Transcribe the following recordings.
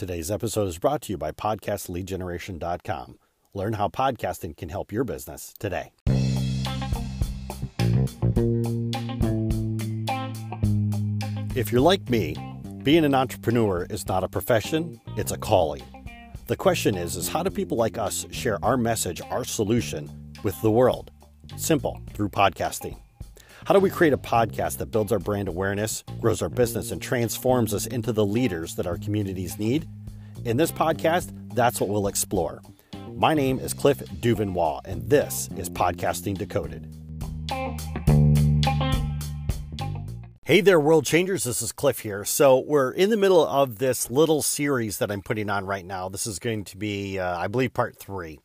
Today's episode is brought to you by PodcastLeadGeneration.com. Learn how podcasting can help your business today. If you're like me, being an entrepreneur is not a profession, it's a calling. The question is, is how do people like us share our message, our solution with the world? Simple, through podcasting. How do we create a podcast that builds our brand awareness, grows our business, and transforms us into the leaders that our communities need? In this podcast, that's what we'll explore. My name is Cliff Duvernois, and this is Podcasting Decoded. Hey there, world changers. This is Cliff here. So, we're in the middle of this little series that I'm putting on right now. This is going to be, uh, I believe, part three.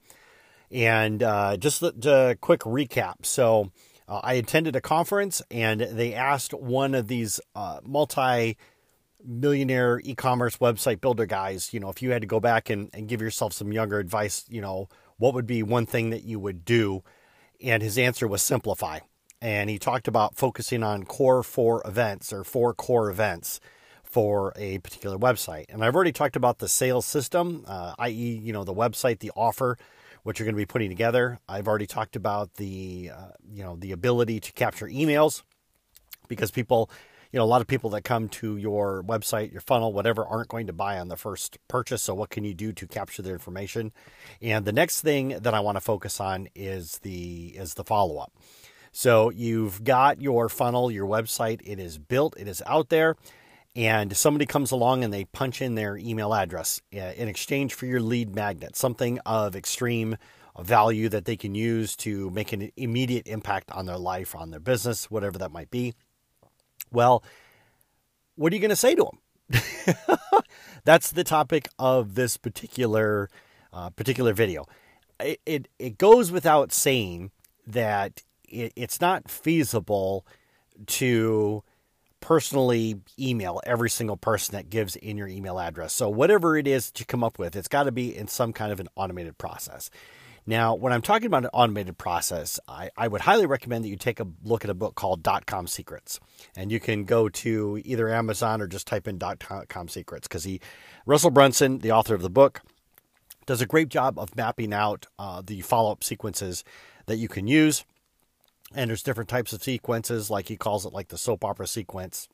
And uh, just a quick recap. So, uh, I attended a conference and they asked one of these uh, multi millionaire e commerce website builder guys, you know, if you had to go back and, and give yourself some younger advice, you know, what would be one thing that you would do? And his answer was simplify and he talked about focusing on core four events or four core events for a particular website. And I've already talked about the sales system, uh, i.e., you know, the website, the offer, what you're going to be putting together. I've already talked about the, uh, you know, the ability to capture emails because people, you know, a lot of people that come to your website, your funnel, whatever, aren't going to buy on the first purchase. So what can you do to capture their information? And the next thing that I want to focus on is the is the follow up. So you've got your funnel, your website, it is built, it is out there, and somebody comes along and they punch in their email address uh, in exchange for your lead magnet, something of extreme value that they can use to make an immediate impact on their life, on their business, whatever that might be. Well, what are you going to say to them? That's the topic of this particular uh, particular video. It, it it goes without saying that it, it's not feasible to personally email every single person that gives in your email address. So whatever it is that you come up with, it's got to be in some kind of an automated process. Now, when I'm talking about an automated process, I, I, would highly recommend that you take a look at a book called Dot Com Secrets. And you can go to either Amazon or just type in Dot Com Secrets because he, Russell Brunson, the author of the book, does a great job of mapping out uh, the follow up sequences that you can use. And there's different types of sequences, like he calls it like the soap opera sequence.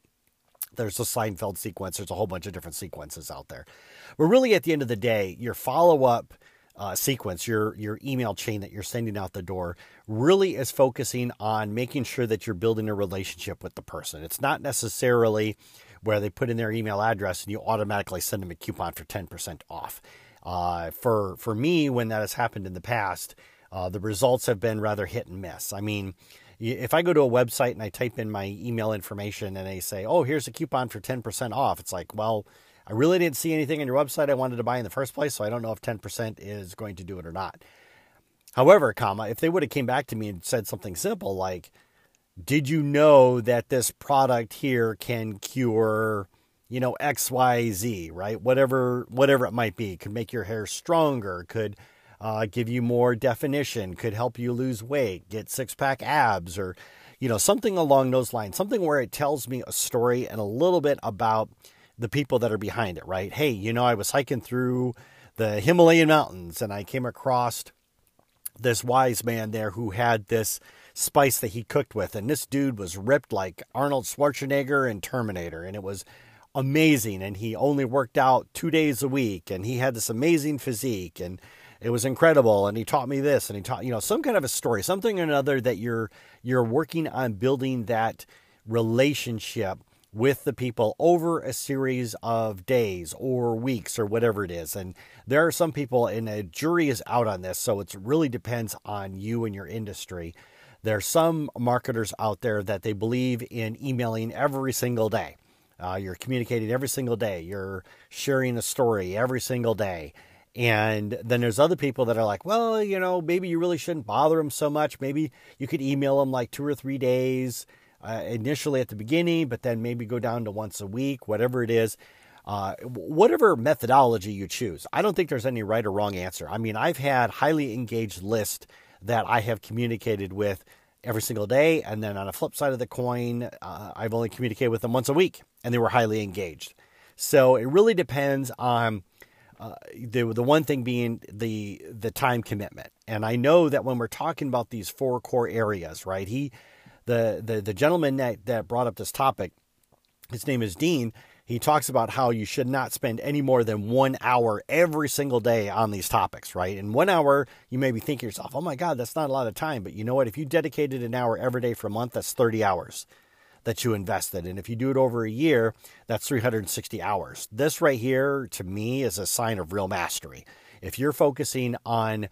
There's the Seinfeld sequence. There's a whole bunch of different sequences out there. But really, at the end of the day, your follow up uh, sequence, your your email chain that you're sending out the door, really is focusing on making sure that you're building a relationship with the person. It's not necessarily where they put in their email address and you automatically send them a coupon for 10% off. Uh, for for me, when that has happened in the past, uh, the results have been rather hit and miss. I mean, if I go to a website and I type in my email information and they say, oh, here's a coupon for 10% off, it's like, well, I really didn't see anything on your website I wanted to buy in the first place, so I don't know if 10% is going to do it or not. However, comma, if they would have came back to me and said something simple like, did you know that this product here can cure, you know, XYZ, right? Whatever whatever it might be, could make your hair stronger, could uh, give you more definition, could help you lose weight, get six pack abs, or you know something along those lines. Something where it tells me a story and a little bit about the people that are behind it. Right? Hey, you know, I was hiking through the Himalayan mountains and I came across this wise man there who had this spice that he cooked with, and this dude was ripped like Arnold Schwarzenegger and Terminator, and it was amazing and he only worked out two days a week and he had this amazing physique and it was incredible and he taught me this and he taught you know some kind of a story something or another that you're you're working on building that relationship with the people over a series of days or weeks or whatever it is. And there are some people and a jury is out on this so it really depends on you and your industry. There are some marketers out there that they believe in emailing every single day. Uh, you're communicating every single day. You're sharing a story every single day and then there's other people that are like, well, you know, maybe you really shouldn't bother them so much. Maybe you could email them like two or three days uh, initially at the beginning, but then maybe go down to once a week, whatever it is. Uh, whatever methodology you choose. I don't think there's any right or wrong answer. I mean, I've had highly engaged lists that I have communicated with every single day. And then on a flip side of the coin, uh, I've only communicated with them once a week and they were highly engaged. So it really depends on the the one thing being the the time commitment. And I know that when we're talking about these four core areas, right? He the the the gentleman that that brought up this topic, his name is Dean. He talks about how you should not spend any more than one hour every single day on these topics, right? In one hour, you may be thinking yourself, oh my God, that's not a lot of time. But you know what? If you dedicated an hour every day for a month, that's 30 hours that you invested. And if you do it over a year, that's 360 hours. This right here, to me, is a sign of real mastery. If you're focusing on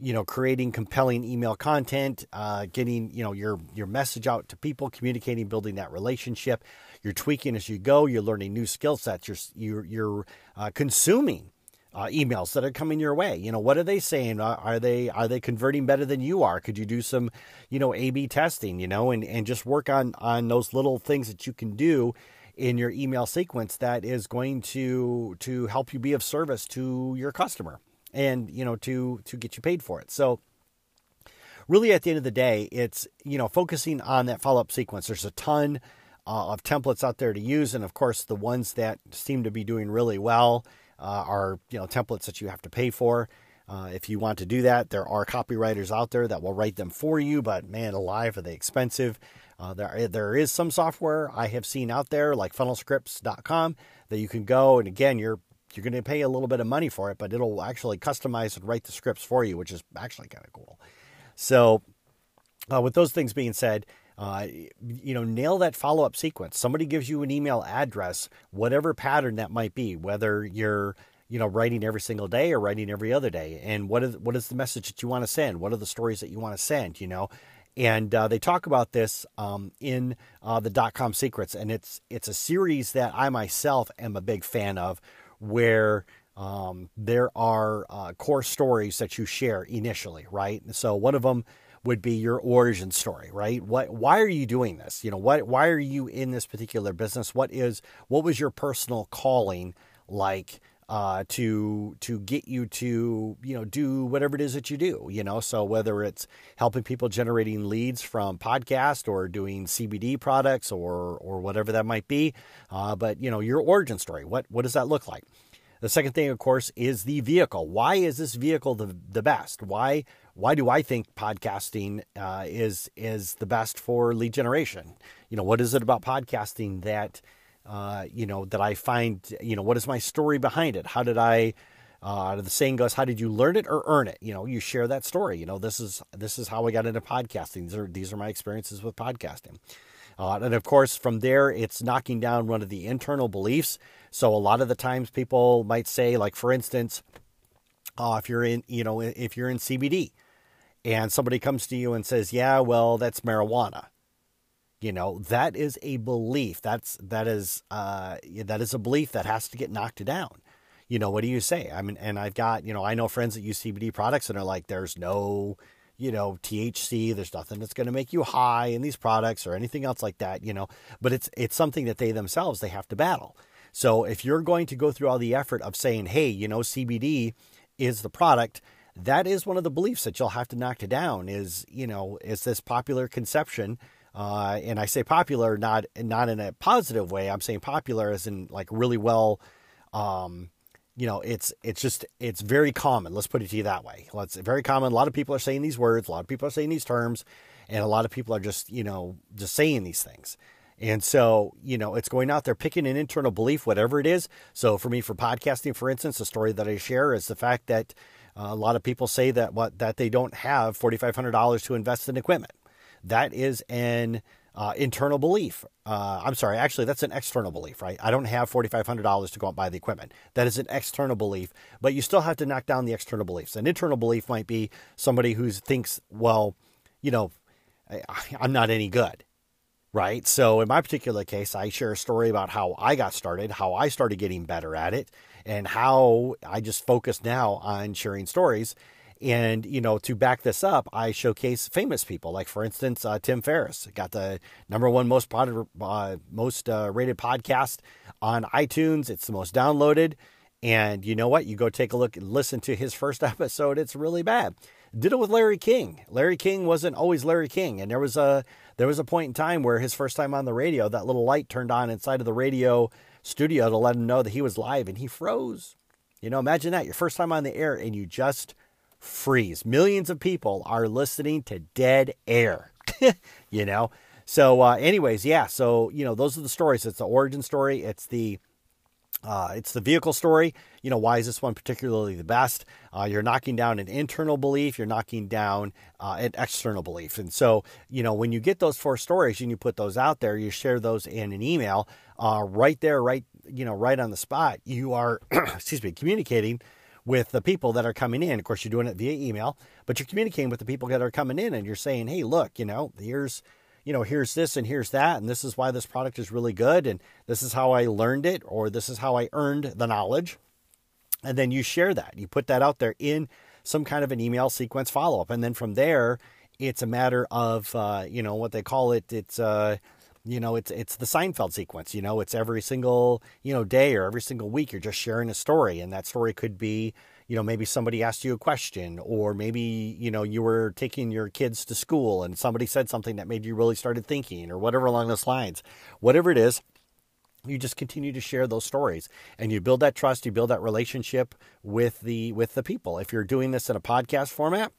you know creating compelling email content uh, getting you know your your message out to people communicating building that relationship you're tweaking as you go you're learning new skill sets you're you're, you're uh, consuming uh, emails that are coming your way you know what are they saying uh, are they are they converting better than you are could you do some you know a b testing you know and and just work on on those little things that you can do in your email sequence that is going to to help you be of service to your customer and you know to to get you paid for it. So really at the end of the day, it's you know focusing on that follow up sequence. There's a ton uh, of templates out there to use, and of course the ones that seem to be doing really well uh, are you know templates that you have to pay for. Uh, if you want to do that, there are copywriters out there that will write them for you, but man, alive, are they expensive? Uh, there, there is some software I have seen out there, like funnelscripts.com, that you can go and again, you're you're going to pay a little bit of money for it, but it'll actually customize and write the scripts for you, which is actually kind of cool. So, uh, with those things being said, uh, you know, nail that follow up sequence. Somebody gives you an email address, whatever pattern that might be, whether you're you know writing every single day or writing every other day, and what is what is the message that you want to send? What are the stories that you want to send? You know, and uh, they talk about this um, in uh, the dot com secrets, and it's it's a series that I myself am a big fan of, where um, there are uh, core stories that you share initially, right? So one of them would be your origin story, right? What, why are you doing this? You know, what, why are you in this particular business? What is, what was your personal calling like? Uh, to to get you to you know do whatever it is that you do you know so whether it's helping people generating leads from podcast or doing CBD products or or whatever that might be uh, but you know your origin story what what does that look like the second thing of course is the vehicle why is this vehicle the the best why why do I think podcasting uh, is is the best for lead generation you know what is it about podcasting that uh, you know, that I find, you know, what is my story behind it? How did I, uh, the saying goes, how did you learn it or earn it? You know, you share that story. You know, this is, this is how I got into podcasting. These are, these are my experiences with podcasting. Uh, and of course, from there, it's knocking down one of the internal beliefs. So a lot of the times people might say, like, for instance, uh, if you're in, you know, if you're in CBD and somebody comes to you and says, yeah, well, that's marijuana. You know that is a belief. That's that is uh that is a belief that has to get knocked down. You know what do you say? I mean and i've got you know i know friends that use cbd products and are like there's no you know thc there's nothing that's going to make you high in these products or anything else like that you know? But it's it's something that they themselves they have to battle. So if you're going to go through all the effort of saying hey you know cbd is the product that is one of the beliefs that you'll have to knock down is you know is this popular conception uh, and I say popular not not in a positive way. I'm saying popular as in like really well. Um, you know, it's it's just it's very common. Let's put it to you that way. It's very common. A lot of people are saying these words. A lot of people are saying these terms, and a lot of people are just you know just saying these things. And so, you know, it's going out there picking an internal belief, whatever it is. So, for me, for podcasting, for instance, the story that I share is the fact that uh, a lot of people say that what that they don't have forty five hundred dollars to invest in equipment. That is an uh, internal belief. Uh, I'm sorry, actually, that's an external belief, right? I don't have $4,500 to go out and buy the equipment. That is an external belief, but you still have to knock down the external beliefs. An internal belief might be somebody who thinks, well, you know, I, I'm not any good, right? So in my particular case, I share a story about how I got started, how I started getting better at it, and how I just focus now on sharing stories. And, you know, to back this up, I showcase famous people. Like, for instance, uh, Tim Ferriss got the number one most, pod, uh, most uh, rated podcast on iTunes. It's the most downloaded. And you know what? You go take a look and listen to his first episode. It's really bad. Did it with Larry King. Larry King wasn't always Larry King. And there was a there was a point in time where his first time on the radio, that little light turned on inside of the radio studio to let him know that he was live and he froze. You know, imagine that your first time on the air and you just freeze. Millions of people are listening to dead air, you know? So, uh, anyways, yeah. So, you know, those are the stories. It's the origin story. It's the uh, it's the vehicle story. You know, why is this one particularly the best? Uh, you're knocking down an internal belief, you're knocking down uh, an external belief. And so, you know, when you get those four stories and you put those out there, you share those in an email uh, right there, right, you know, right on the spot, you are, excuse me, communicating with the people that are coming in. Of course, you're doing it via email, but you're communicating with the people that are coming in and you're saying, hey, look, you know, here's, you know, here's this and here's that, and this is why this product is really good, and this is how I learned it, or this is how I earned the knowledge. And then you share that. You put that out there in some kind of an email sequence follow up. And then from there, it's a matter of, uh, you know, what they call it. It's, uh, you know, it's it's the Seinfeld sequence. You know, it's every single you know day or every single week you're just sharing a story, and that story could be you know, maybe somebody asked you a question, or maybe, you know, you were taking your kids to school and somebody said something that made you really started thinking, or whatever along those lines. Whatever it is, you just continue to share those stories and you build that trust you build that relationship with the with the people. If you're doing this in a podcast format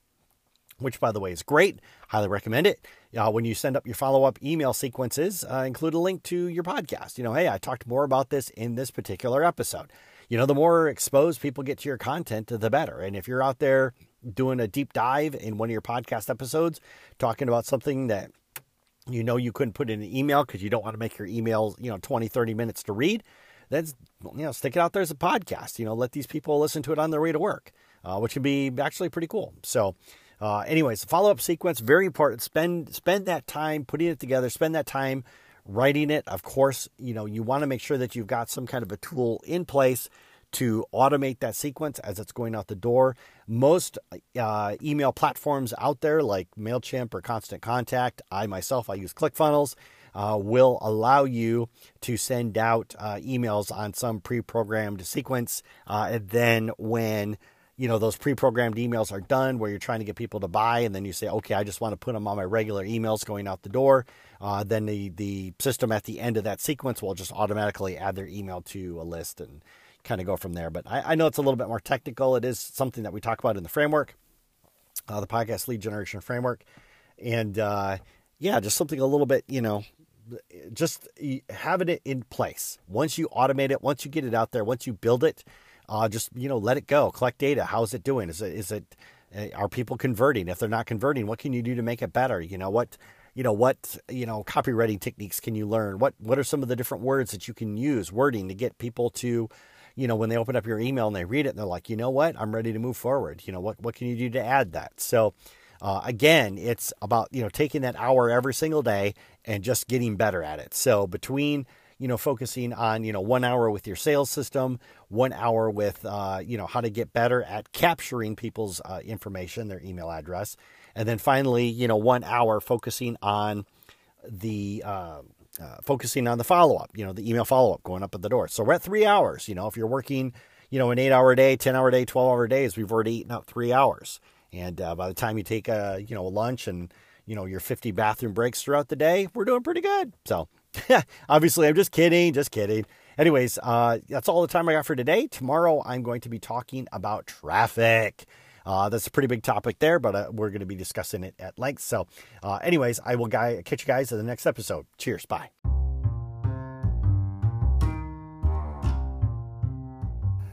which by the way is great highly recommend it. Uh, when you send up your follow-up email sequences uh, include a link to your podcast. You know hey i talked more about this in this particular episode you know, the more exposed people get to your content, the better. And if you're out there doing a deep dive in one of your podcast episodes, talking about something that you know you couldn't put in an email because you don't want to make your emails, you know, 20, 30 minutes to read, then, you know, stick it out there as a podcast. You know, let these people listen to it on their way to work, uh, which can be actually pretty cool. So, uh, anyways, follow up sequence very important. Spend spend that time putting it together. Spend that time writing it. Of course, you know, you want to make sure that you've got some kind of a tool in place to automate that sequence as it's going out the door. Most uh, email platforms out there, like MailChimp or Constant Contact, I myself, I use ClickFunnels, uh, will allow you to send out uh, emails on some pre programmed sequence. Uh, and then when you know those pre-programmed emails are done where you're trying to get people to buy and then you say okay i just want to put them on my regular emails going out the door uh, then the, the system at the end of that sequence will just automatically add their email to a list and kind of go from there. But I, I know it's a little bit more technical. It is something that we talk about in the framework uh, the podcast lead generation framework. And uh, yeah just something a little bit you know just having it in place. Once you automate it once you get it out there once you build it uh, just you know let it go collect data. How's it doing? Is it is it uh, are people converting? If they're not converting what can you do to make it better? You know what you know what you know copywriting techniques can you learn? What what are some of the different words that you can use wording to get people to you know when they open up your email and they read it and they're like you know what? I'm ready to move forward. You know what what can you do to add that? So uh, again it's about you know taking that hour every single day and just getting better at it. So between you know, focusing on, you know, one hour with your sales system, one hour with, uh, you know, how to get better at capturing people's uh, information, their email address. And then finally, you know, one hour focusing on the, uh, uh focusing on the follow up, you know, the email follow up going up at the door. So we're at three hours. You know, if you're working, you know, an eight hour day, 10 hour day, 12 hour days, we've already eaten up three hours. And uh, by the time you take a, you know, a lunch and, you know, your 50 bathroom breaks throughout the day, we're doing pretty good. So Obviously, I'm just kidding, just kidding. Anyways, uh, that's all the time I got for today. Tomorrow, I'm going to be talking about traffic. Uh, that's a pretty big topic there, but uh, we're going to be discussing it at length. So, uh, anyways, I will guy, catch you guys in the next episode. Cheers. Bye.